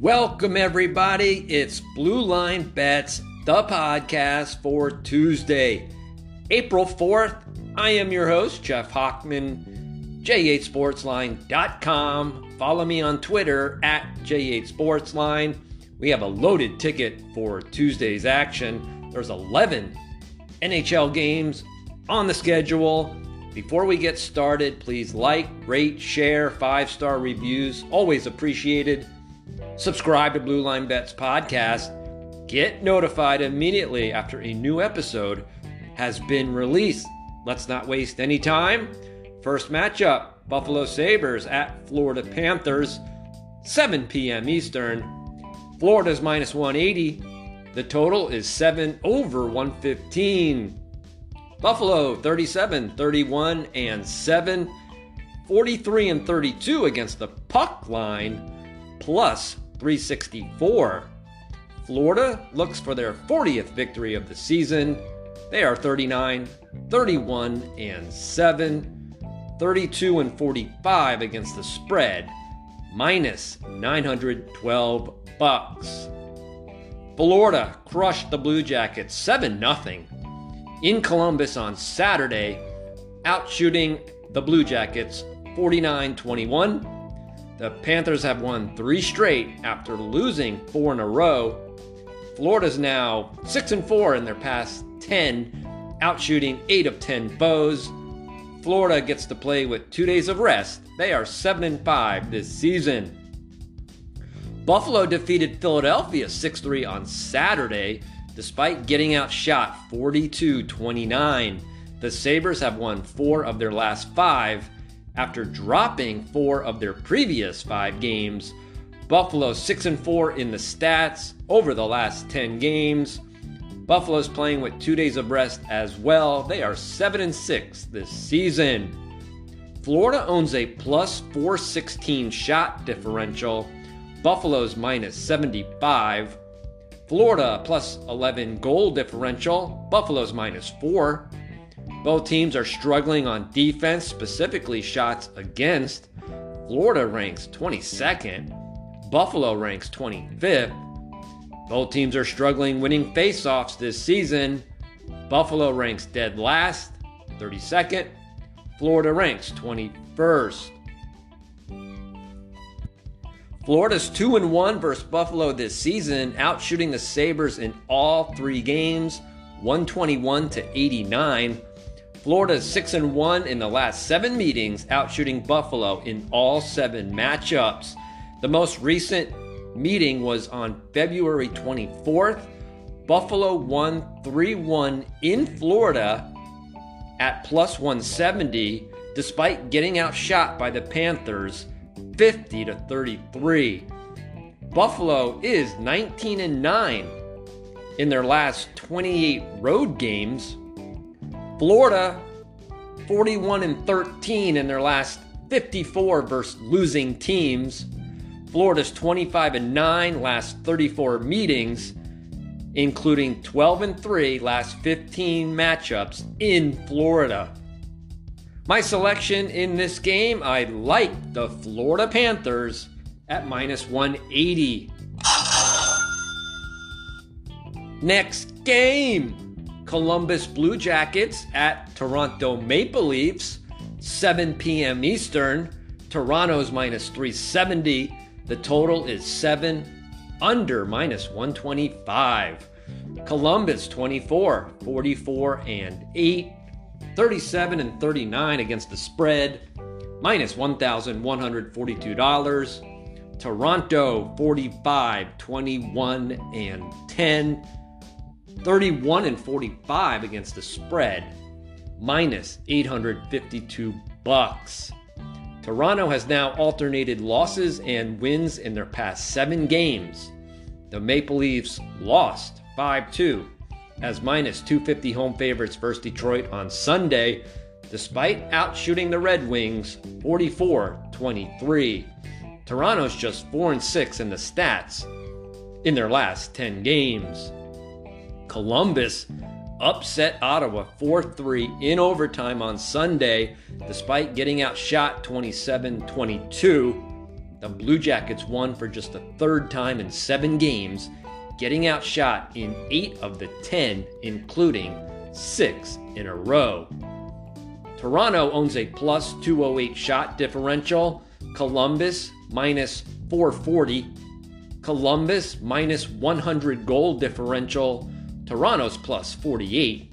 Welcome, everybody. It's Blue Line Bets, the podcast for Tuesday, April 4th. I am your host, Jeff Hochman, jhsportsline.com. Follow me on Twitter at jhsportsline. We have a loaded ticket for Tuesday's action. There's 11 NHL games on the schedule. Before we get started, please like, rate, share, five star reviews, always appreciated. Subscribe to Blue Line Bets podcast. Get notified immediately after a new episode has been released. Let's not waste any time. First matchup Buffalo Sabres at Florida Panthers, 7 p.m. Eastern. Florida's minus 180. The total is 7 over 115. Buffalo 37, 31, and 7. 43 and 32 against the puck line, plus 364. Florida looks for their 40th victory of the season. They are 39, 31, and 7. 32 and 45 against the spread, minus 912 bucks. Florida crushed the Blue Jackets 7 0 in Columbus on Saturday, outshooting the Blue Jackets 49 21. The Panthers have won three straight after losing four in a row. Florida's now 6 and 4 in their past 10, outshooting 8 of 10 foes. Florida gets to play with 2 days of rest. They are 7 and 5 this season. Buffalo defeated Philadelphia 6-3 on Saturday despite getting outshot 42 29. The Sabres have won four of their last five after dropping four of their previous five games. Buffalo 6 and 4 in the stats over the last 10 games. Buffalo's playing with 2 days of rest as well. They are 7 and 6 this season. Florida owns a plus 416 shot differential. Buffalo's minus 75. Florida plus 11 goal differential, Buffalo's minus 4. Both teams are struggling on defense, specifically shots against. Florida ranks 22nd, Buffalo ranks 25th. Both teams are struggling winning faceoffs this season. Buffalo ranks dead last, 32nd. Florida ranks 21st. Florida's 2 and 1 versus Buffalo this season, outshooting the Sabres in all 3 games, 121 to 89. Florida's 6 and 1 in the last 7 meetings, outshooting Buffalo in all 7 matchups. The most recent meeting was on February 24th. Buffalo won 3 1 in Florida at plus 170, despite getting outshot by the Panthers 50 to 33. Buffalo is 19 and 9 in their last 28 road games. Florida 41 and 13 in their last 54 versus losing teams. Florida's 25 and 9 last 34 meetings, including 12 and 3 last 15 matchups in Florida. My selection in this game, I like the Florida Panthers at minus 180. Next game Columbus Blue Jackets at Toronto Maple Leafs, 7 p.m. Eastern. Toronto's minus 370. The total is 7 under minus 125. Columbus 24, 44, and 8. 37 and 39 against the spread, minus $1,142. Toronto 45, 21 and 10, 31 and 45 against the spread, minus 852 bucks. Toronto has now alternated losses and wins in their past 7 games. The Maple Leafs lost 5 2 as minus 250 home favorites versus Detroit on Sunday, despite outshooting the Red Wings 44 23. Toronto's just 4 and 6 in the stats in their last 10 games. Columbus upset Ottawa 4 3 in overtime on Sunday, despite getting outshot 27 22. the Blue Jackets won for just the third time in seven games, getting outshot in eight of the 10, including six in a row. Toronto owns a plus 208 shot differential, Columbus minus 440, Columbus minus 100 goal differential, Toronto's plus 48.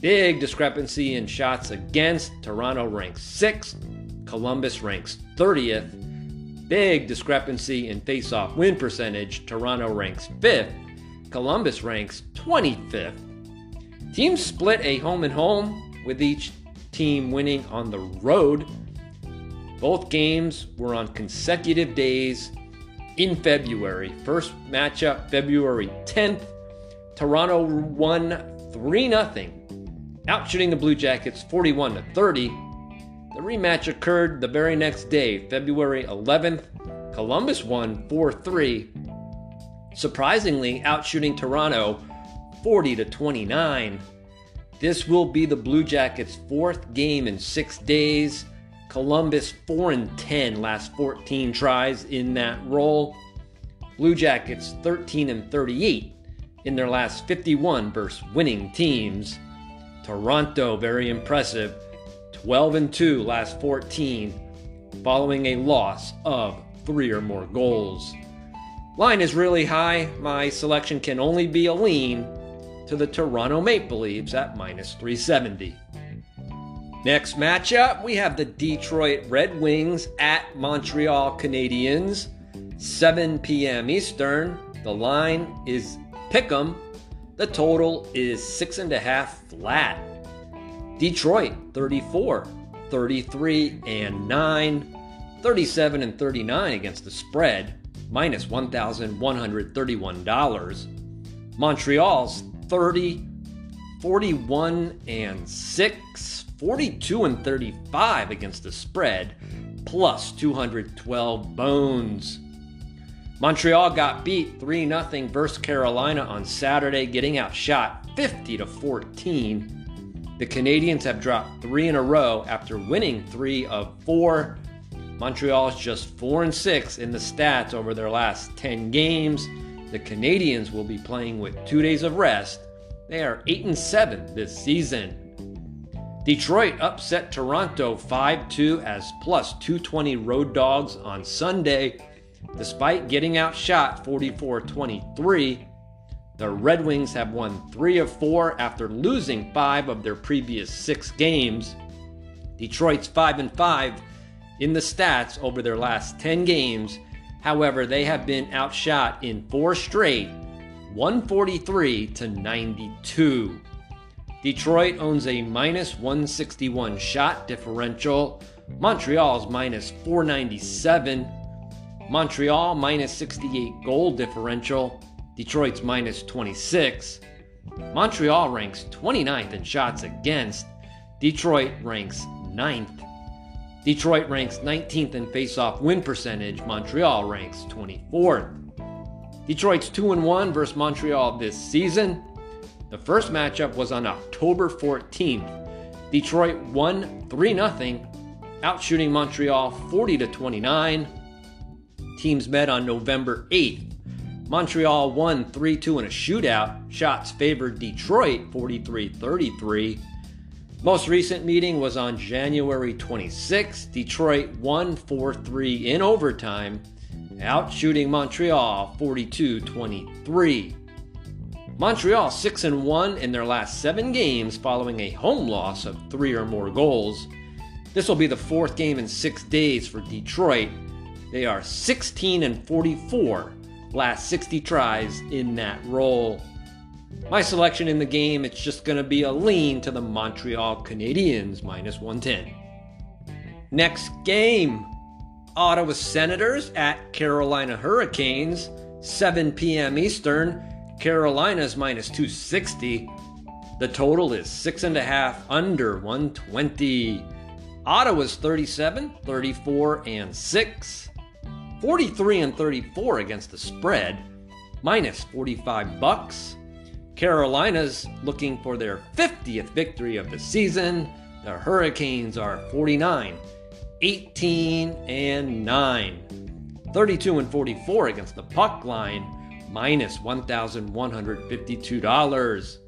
Big discrepancy in shots against. Toronto ranks 6th, Columbus ranks 30th. Big discrepancy in face-off win percentage. Toronto ranks 5th, Columbus ranks 25th. Teams split a home and home, with each team winning on the road. Both games were on consecutive days in February. First matchup, February 10th. Toronto won 3 0, outshooting the Blue Jackets 41 to 30. The rematch occurred the very next day, February 11th. Columbus won 4 3, surprisingly outshooting Toronto 40 to 29. This will be the Blue Jackets' fourth game in six days. Columbus 4 and 10 last 14 tries in that role. Blue Jackets 13 and 38 in their last 51 versus winning teams. Toronto very impressive 12 and 2 last 14 following a loss of 3 or more goals. Line is really high. My selection can only be a lean to the Toronto Maple Leafs at minus 370. Next matchup, we have the Detroit Red Wings at Montreal Canadiens, 7 p.m. Eastern. The line is pick'em. The total is six and a half flat. Detroit 34, 33 and 9, 37 and 39 against the spread, minus $1,131. Montreal's 30, 41 and 6, 42 and 35 against the spread, plus 212 bones. Montreal got beat 3 0 versus Carolina on Saturday, getting outshot 50 to 14. The Canadiens have dropped 3 in a row after winning 3 of 4. Montreal is just 4 and 6 in the stats over their last 10 games. The Canadiens will be playing with 2 days of rest. They are 8 and 7 this season. Detroit upset Toronto 5 2 as plus 220 road dogs on Sunday. Despite getting outshot 44 23, the Red Wings have won 3 of 4 after losing 5 of their previous 6 games. Detroit's 5 and 5 in the stats over their last 10 games. However, they have been outshot in 4 straight, 143 to 92. Detroit owns a minus 161 shot differential. Montreal's minus 497. Montreal minus 68 goal differential. Detroit's minus 26. Montreal ranks 29th in shots against. Detroit ranks 9th. Detroit ranks 19th in faceoff win percentage. Montreal ranks 24th. Detroit's 2 1 versus Montreal this season. The first matchup was on October 14th. Detroit won 3 0, outshooting Montreal 40 to 29. Teams met on November 8th. Montreal won 3 2 in a shootout. Shots favored Detroit 43 33. Most recent meeting was on January 26. Detroit won 4 3 in overtime, outshooting Montreal 42 23. Montreal 6 and 1 in their last 7 games following a home loss of 3 or more goals. This will be the fourth game in 6 days for Detroit. They are 16 and 44 last 60 tries in that role. My selection in the game, it's just going to be a lean to the Montreal Canadiens minus 110. Next game Ottawa Senators at Carolina Hurricanes, 7 p.m. Eastern. Carolina's minus 260. The total is six and a half under 120. Ottawa's 37, 34, and 6. 43 and 34 against the spread, minus 45 bucks. Carolina's looking for their 50th victory of the season. The Hurricanes are 49, 18, and 9. 32 and 44 against the puck line, minus $1,152.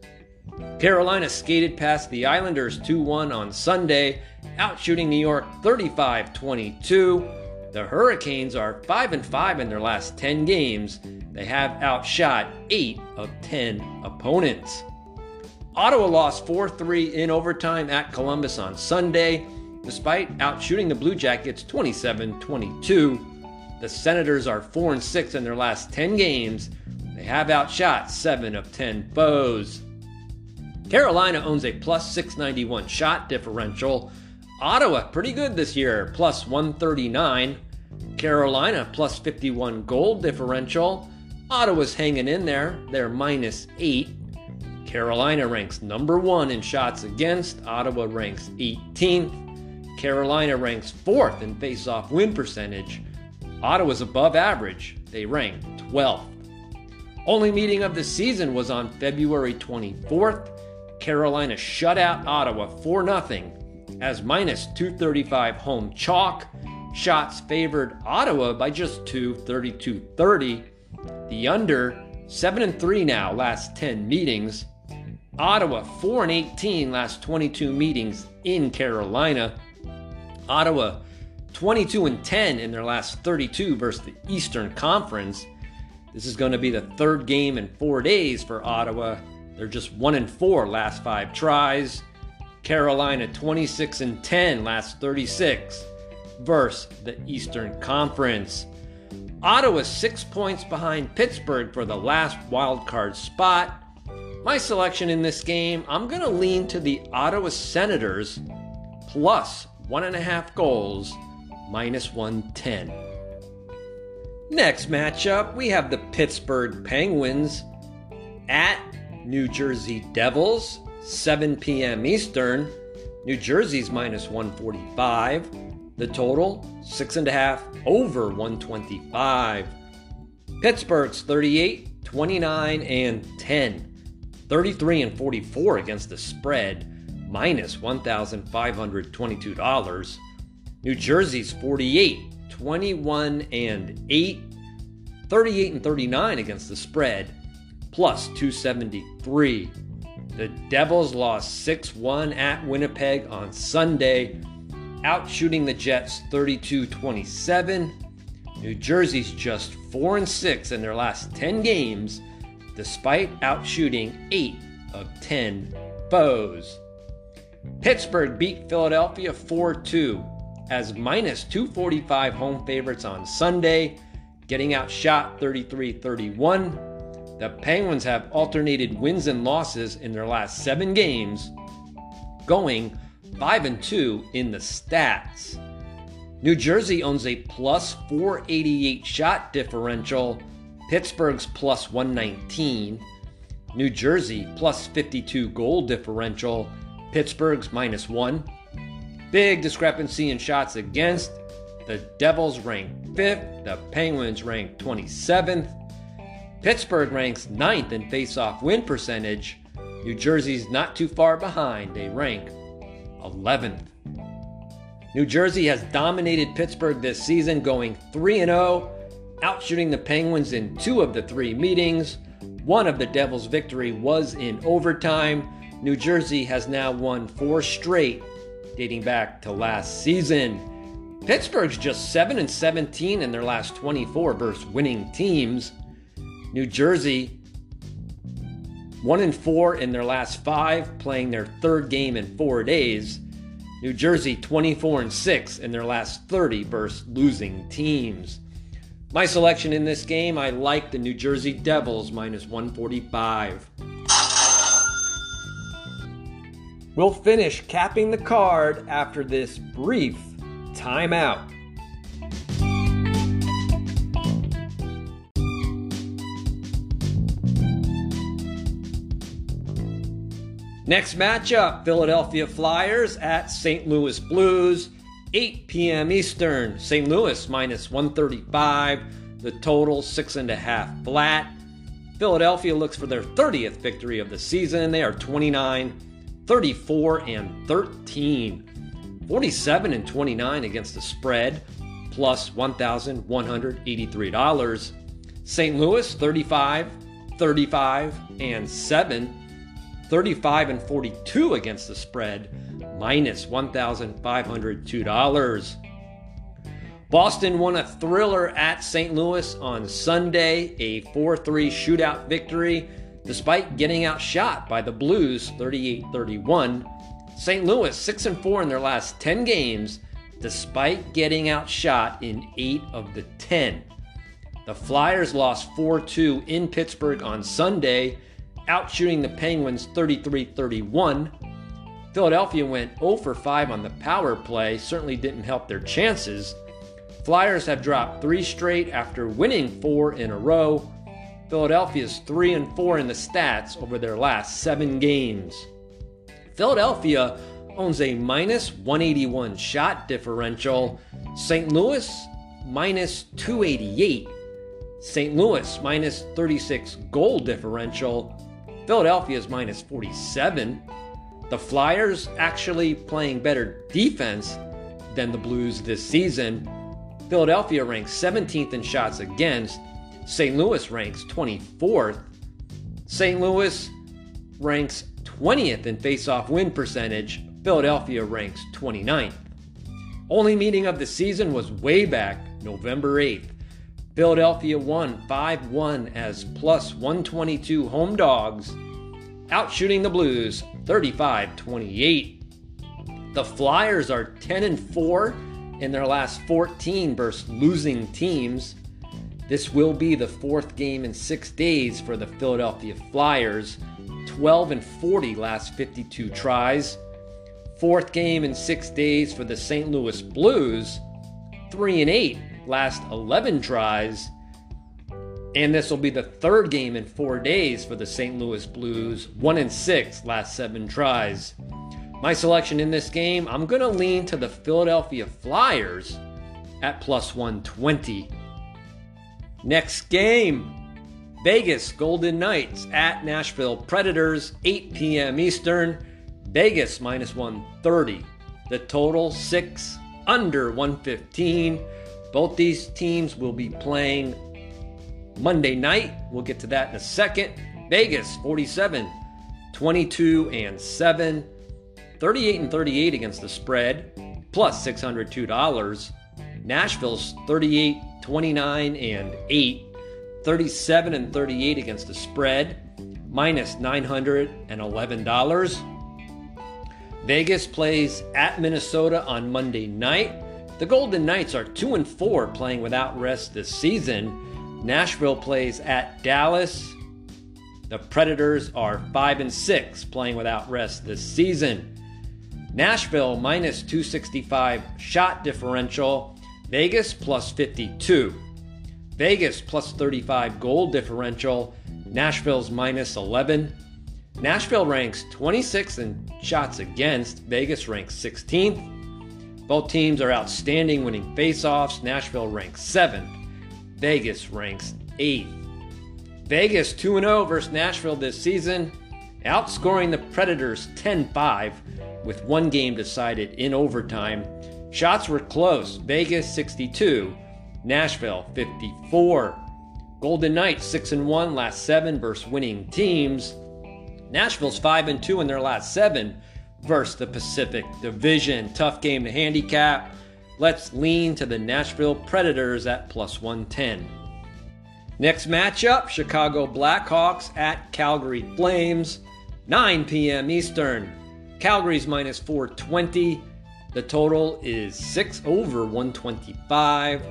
Carolina skated past the Islanders 2 1 on Sunday, outshooting New York 35 22. The Hurricanes are 5 and 5 in their last 10 games. They have outshot 8 of 10 opponents. Ottawa lost 4 3 in overtime at Columbus on Sunday, despite outshooting the Blue Jackets 27 22. The Senators are 4 and 6 in their last 10 games. They have outshot 7 of 10 foes. Carolina owns a plus 691 shot differential. Ottawa, pretty good this year, plus 139. Carolina, plus 51 goal differential. Ottawa's hanging in there, they're minus 8. Carolina ranks number one in shots against. Ottawa ranks 18th. Carolina ranks fourth in face-off win percentage. Ottawa's above average. They rank 12th. Only meeting of the season was on February 24th. Carolina shut out Ottawa 4 0 as minus 235 home chalk. Shots favored Ottawa by just 2 32 30. The under 7 and 3 now last 10 meetings. Ottawa 4 and 18 last 22 meetings in Carolina. Ottawa 22 and 10 in their last 32 versus the Eastern Conference. This is going to be the third game in 4 days for Ottawa they're just 1 and 4 last 5 tries. Carolina 26 and 10 last 36 versus the Eastern Conference. Ottawa 6 points behind Pittsburgh for the last wild card spot. My selection in this game, I'm going to lean to the Ottawa Senators plus one and a half goals, minus 110. Next matchup, we have the Pittsburgh Penguins at New Jersey Devils, 7 p.m. Eastern. New Jersey's minus 145. The total, 6.5 over 125. Pittsburgh's 38, 29, and 10. 33 and 44 against the spread, minus $1,522. New Jersey's 48, 21 and 8. 38 and 39 against the spread, plus 273. The Devils lost 6 1 at Winnipeg on Sunday, outshooting the Jets 32 27. New Jersey's just 4 and 6 in their last 10 games, despite outshooting 8 of 10 foes. Pittsburgh beat Philadelphia 4 2 as minus 245 home favorites on Sunday, getting outshot 33 31 the Penguins have alternated wins and losses in their last seven games, going 5 and 2 in the stats. New Jersey owns a plus 488 shot differential, Pittsburgh's plus 119. New Jersey plus 52 goal differential, Pittsburgh's minus 1. Big discrepancy in shots against. The Devils rank 5th, the Penguins rank 27th. Pittsburgh ranks ninth in face-off win percentage. New Jersey's not too far behind. They rank 11th. New Jersey has dominated Pittsburgh this season, going 3 0, outshooting the Penguins in two of the three meetings. One of the Devils' victory was in overtime. New Jersey has now won four straight, dating back to last season. Pittsburgh's just 7 and 17 in their last 24 versus winning teams. New Jersey, one and four in their last five, playing their third game in four days. New Jersey 24 and 6 in their last 30 versus losing teams. My selection in this game, I like the New Jersey Devils minus 145. We'll finish capping the card after this brief timeout. Next matchup Philadelphia Flyers at St. Louis Blues, 8 p.m. Eastern. St. Louis minus 135, the total 6.5 flat. Philadelphia looks for their 30th victory of the season. They are 29, 34, and 13. 47 and 29 against the spread. plus $1,183. St. Louis 35, 35, and 7. 35 and 42 against the spread, minus $1,502. Boston won a thriller at St. Louis on Sunday, a 4 3 shootout victory, despite getting outshot by the Blues 38 31. St. Louis 6 and 4 in their last 10 games, despite getting outshot in 8 of the 10. The Flyers lost 4 2 in Pittsburgh on Sunday, outshooting the Penguins 33 31. Philadelphia went 0 for 5 on the power play, certainly didn't help their chances. Flyers have dropped three straight after winning four in a row. Philadelphia's 3 and 4 in the stats over their last seven games. Philadelphia owns a minus 181 shot differential. St. Louis minus 288. St. Louis minus 36 goal differential. Philadelphia's minus 47. The Flyers actually playing better defense than the Blues this season. Philadelphia ranks 17th in shots against. St. Louis ranks 24th. St. Louis ranks 20th in face-off win percentage. Philadelphia ranks 29th. Only meeting of the season was way back November 8th. Philadelphia won 5 1 as plus 122 home dogs, outshooting the Blues 35 28. The Flyers are 10 and 4 in their last 14 versus losing teams. This will be the fourth game in six days for the Philadelphia Flyers. 12 and 40 last 52 tries. Fourth game in six days for the St. Louis Blues. 3 and 8 last 11 tries. And this will be the third game in four days for the St. Louis Blues. 1 and 6 last seven tries. My selection in this game, I'm going to lean to the Philadelphia Flyers at plus 120. Next game Vegas Golden Knights at Nashville Predators, 8 p.m. Eastern. Vegas minus 130. The total 6 under 115. Both these teams will be playing Monday night. We'll get to that in a second. Vegas 47, 22 and 7. 38 and 38 against the spread, plus $602. Nashville's 38, 29 and 8, 37 and 38 against the spread, minus $911. Vegas plays at Minnesota on Monday night. The Golden Knights are 2 and 4 playing without rest this season. Nashville plays at Dallas. The Predators are 5 and 6 playing without rest this season. Nashville minus 265 shot differential. Vegas plus 52. Vegas plus 35 goal differential. Nashville's minus 11. Nashville ranks 26th in shots against. Vegas ranks 16th. Both teams are outstanding winning faceoffs. Nashville ranks 7th. Vegas ranks 8th. Vegas 2 0 versus Nashville this season, outscoring the Predators 10 5 with one game decided in overtime. Shots were close Vegas 62, Nashville 54. Golden Knights 6 and 1 last 7 versus winning teams. Nashville's 5 and 2 in their last 7 versus the Pacific Division. Tough game to handicap. Let's lean to the Nashville Predators at plus 110. Next matchup Chicago Blackhawks at Calgary Flames, 9 p.m. Eastern. Calgary's minus 420. The total is 6 over 125.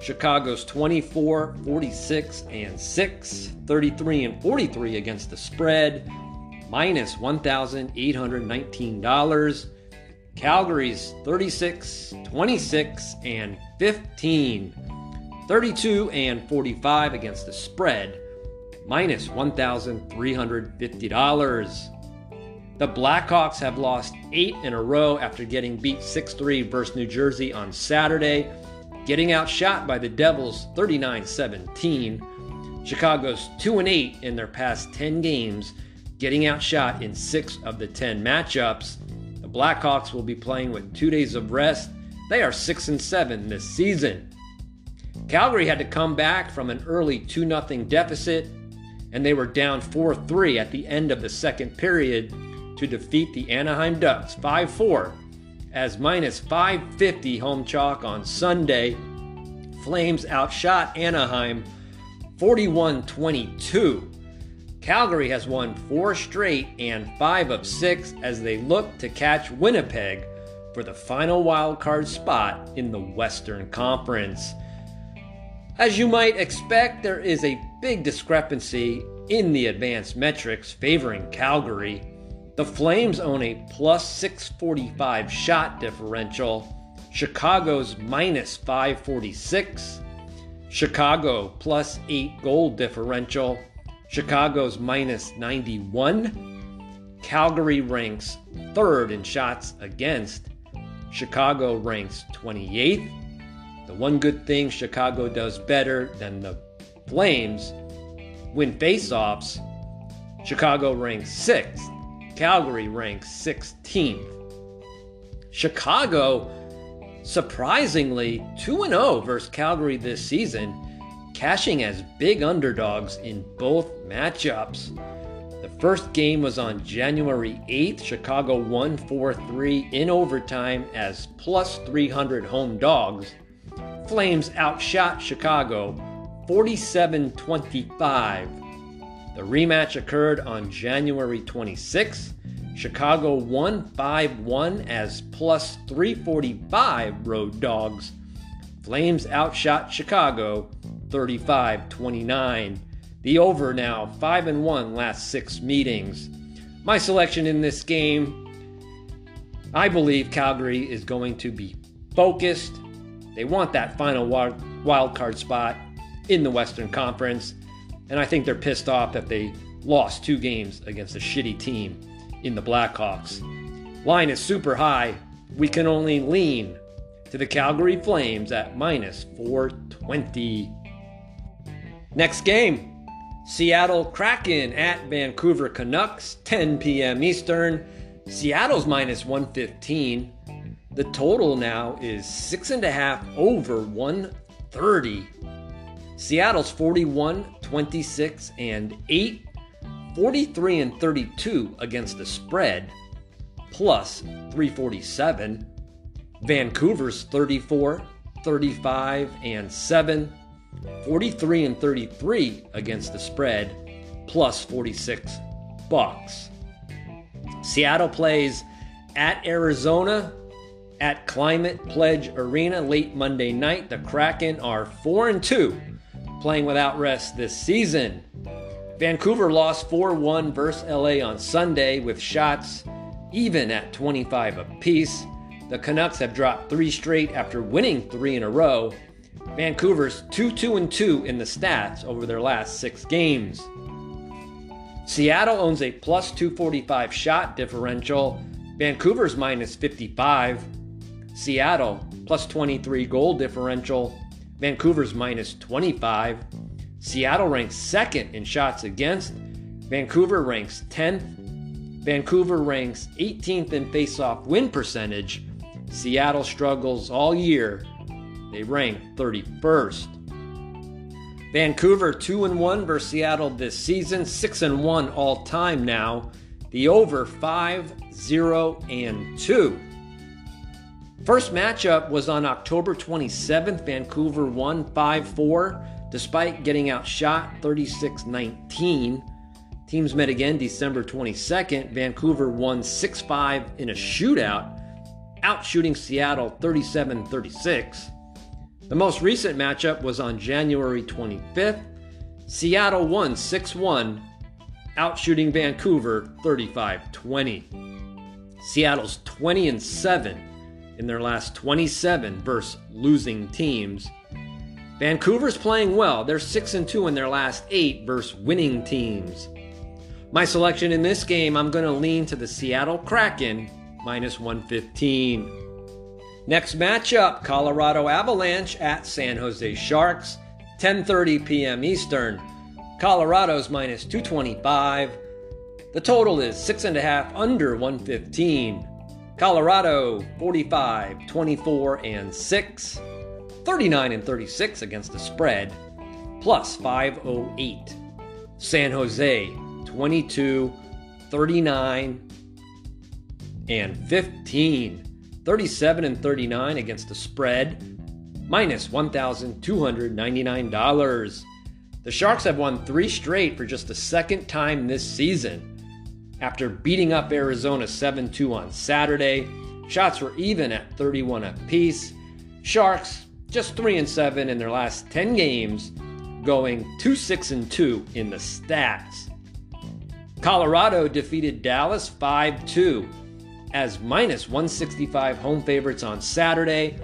Chicago's 24, 46, and 6, 33 and 43 against the spread, minus $1,819. Calgary's 36, 26, and 15, 32 and 45 against the spread, minus $1,350. The Blackhawks have lost eight in a row after getting beat 6 3 versus New Jersey on Saturday, getting outshot by the Devils 39 17. Chicago's 2 8 in their past 10 games, getting outshot in 6 of the 10 matchups. The Blackhawks will be playing with two days of rest They are 6 and 7 this season. Calgary had to come back from an early 2 0 deficit, and they were down 4 3 at the end of the second period to defeat the Anaheim Ducks 5 4 as minus 550 home chalk on Sunday. Flames outshot Anaheim 41 22. Calgary has won four straight and five of six as they look to catch Winnipeg for the final wildcard spot in the Western Conference. As you might expect, there is a big discrepancy in the advanced metrics favoring Calgary. The Flames own a plus 645 shot differential, Chicago's minus 546, Chicago plus 8 goal differential, Chicago's minus 91. Calgary ranks third in shots against. Chicago ranks 28th. The one good thing Chicago does better than the Flames win faceoffs. Chicago ranks 6th. Calgary ranks 16th. Chicago surprisingly 2 0 versus Calgary this season cashing as big underdogs in both matchups. The first game was on January 8th. Chicago won 4 3 in overtime as plus 300 home dogs. Flames outshot Chicago 47 25. The rematch occurred on January 26th. Chicago won 5 1 as plus 345 road dogs. Flames outshot Chicago 35 29. The over now 5 and 1 last 6 meetings. My selection in this game I believe Calgary is going to be focused. They want that final wild card spot in the Western Conference, and I think they're pissed off that they lost two games against a shitty team in the Blackhawks. Line is super high. We can only lean to the Calgary Flames at minus 420. Next game Seattle Kraken at Vancouver Canucks, 10 p.m. Eastern. Seattle's minus 115. The total now is six and a half over 130. Seattle's 41, 26, and 8, 43 and 32 against the spread, plus 347. Vancouver's 34, 35, and 7, 43 and 33 against the spread, plus 46 bucks. Seattle plays at Arizona at Climate Pledge Arena late Monday night. The Kraken are 4 and 2, playing without rest this season. Vancouver lost 4 1 versus LA on Sunday with shots even at 25 apiece. The Canucks have dropped three straight after winning three in a row Vancouver's 2 2 and 2 in the stats over their last six games. Seattle owns a plus 245 shot differential, Vancouver's minus 55. Seattle plus 23 goal differential, Vancouver's minus 25. Seattle ranks second in shots against, Vancouver ranks 10th. Vancouver ranks 18th in faceoff win percentage. Seattle struggles all year they rank 31st. Vancouver 2 and 1 versus Seattle this season, 6 and 1 all time now. The over 5 0 and 2. First matchup was on October 27th. Vancouver won 5 4 despite getting outshot 36 19. Teams met again December 22nd. Vancouver won 6 5 in a shootout, outshooting Seattle 37 36. The most recent matchup was on January 25th. Seattle won 6 1, outshooting Vancouver 35 20. Seattle's 20 and 7 in their last 27 versus losing teams. Vancouver's playing well. They're 6 and 2 in their last 8 versus winning teams. My selection in this game, I'm going to lean to the Seattle Kraken minus 115. Next matchup, Colorado Avalanche at San Jose Sharks, 10:30 p.m. Eastern. Colorado's minus 225. The total is six and a half under 115. Colorado 45, 24 and 6, 39 and 36 against the spread, plus 508. San Jose 22, 39 and 15, 37 and 39 against the spread, minus $1,299. The Sharks have won three straight for just the second time this season. After beating up Arizona 7 2 on Saturday, shots were even at 31 apiece. Sharks just 3 and 7 in their last 10 games, going 2 6 and 2 in the stats. Colorado defeated Dallas 5 2 as minus 165 home favorites on Saturday,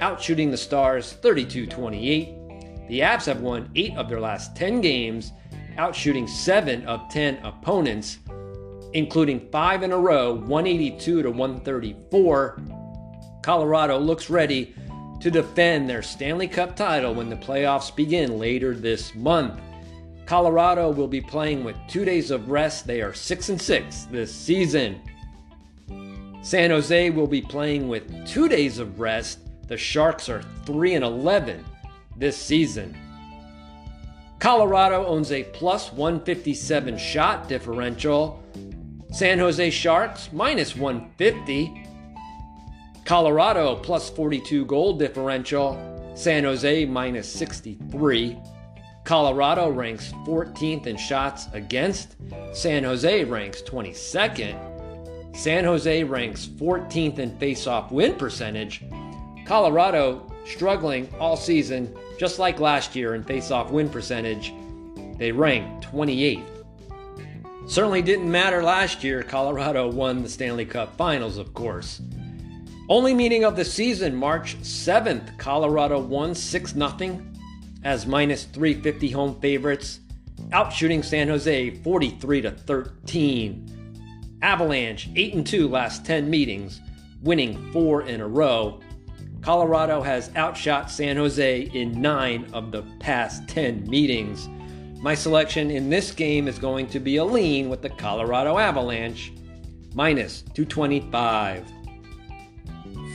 outshooting the Stars 32 28 the Avs have won eight of their last 10 games, outshooting seven of 10 opponents, including five in a row, 182 to 134. Colorado looks ready to defend their Stanley Cup title when the playoffs begin later this month. Colorado will be playing with two days of rest. They are 6 and 6 this season. San Jose will be playing with two days of rest. The Sharks are 3 and 11 this season. Colorado owns a plus 157 shot differential. San Jose Sharks minus 150. Colorado plus 42 goal differential. San Jose minus 63. Colorado ranks 14th in shots against. San Jose ranks 22nd. San Jose ranks 14th in face-off win percentage. Colorado struggling all season, just like last year in face-off win percentage. They ranked 28th. Certainly didn't matter last year. Colorado won the Stanley Cup Finals, of course. Only meeting of the season, March 7th, Colorado won 6 0 as minus 350 home favorites, outshooting San Jose 43 to 13. Avalanche 8 and 2 last 10 meetings, winning 4 in a row. Colorado has outshot San Jose in nine of the past 10 meetings. My selection in this game is going to be a lean with the Colorado Avalanche, minus 225.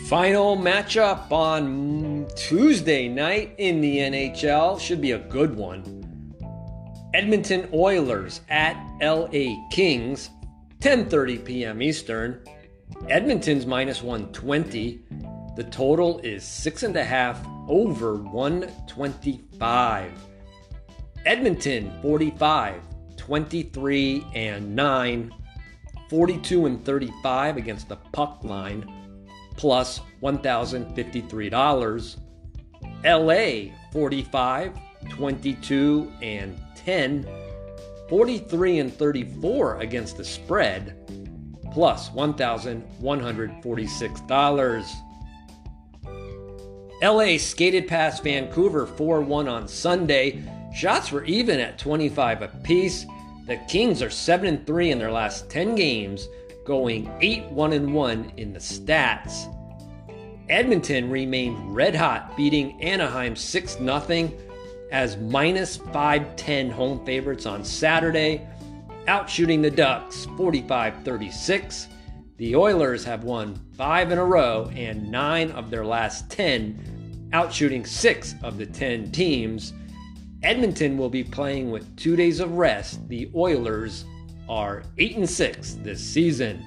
Final matchup on Tuesday night in the NHL should be a good one. Edmonton Oilers at LA Kings, 10:30 p.m. Eastern. Edmonton's minus 120. The total is six and a half over 125. Edmonton 45, 23 and 9, 42 and 35 against the puck line, plus $1,053. LA 45, 22 and 10, 43 and 34 against the spread, plus $1,146. LA skated past Vancouver 4 1 on Sunday. Shots were even at 25 apiece. The Kings are 7 3 in their last 10 games, going 8 1 1 in the stats. Edmonton remained red hot, beating Anaheim 6 0 as minus 510 home favorites on Saturday, outshooting the Ducks 45 36. The Oilers have won five in a row and nine of their last 10, outshooting six of the 10 teams. Edmonton will be playing with two days of rest. The Oilers are 8 and 6 this season.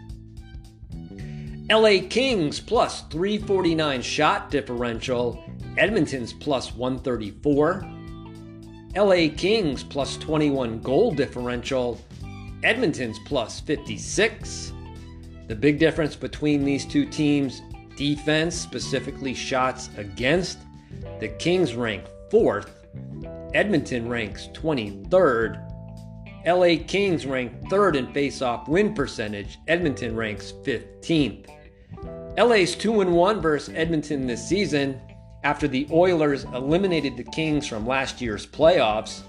LA Kings plus 349 shot differential, Edmonton's plus 134. LA Kings plus 21 goal differential, Edmonton's plus 56. The big difference between these two teams defense, specifically shots against, the Kings rank fourth, Edmonton ranks 23rd, LA Kings rank third in face-off win percentage, Edmonton ranks 15th. LA's 2 and 1 versus Edmonton this season after the Oilers eliminated the Kings from last year's playoffs.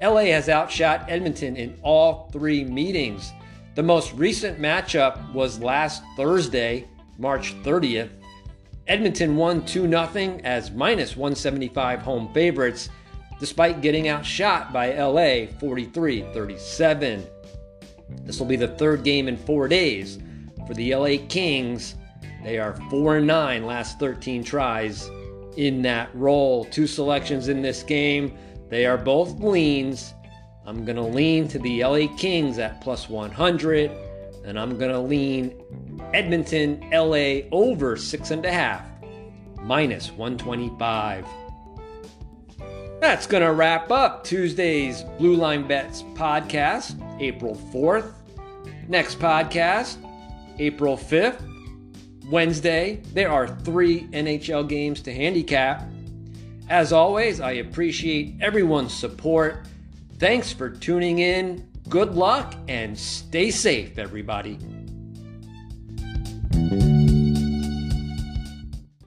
LA has outshot Edmonton in all three meetings. The most recent matchup was last Thursday, March 30th. Edmonton won 2 0 as minus 175 home favorites, despite getting outshot by LA 43 37. This will be the third game in four days. for the LA Kings. They are 4 9 last 13 tries in that role. Two selections in this game. They are both leans. I'm going to lean to the LA Kings at plus 100, and I'm going to lean Edmonton LA over 6.5, minus 125. That's going to wrap up Tuesday's Blue Line Bets podcast, April 4th. Next podcast, April 5th. Wednesday, there are three NHL games to handicap. As always, I appreciate everyone's support. Thanks for tuning in. Good luck and stay safe, everybody.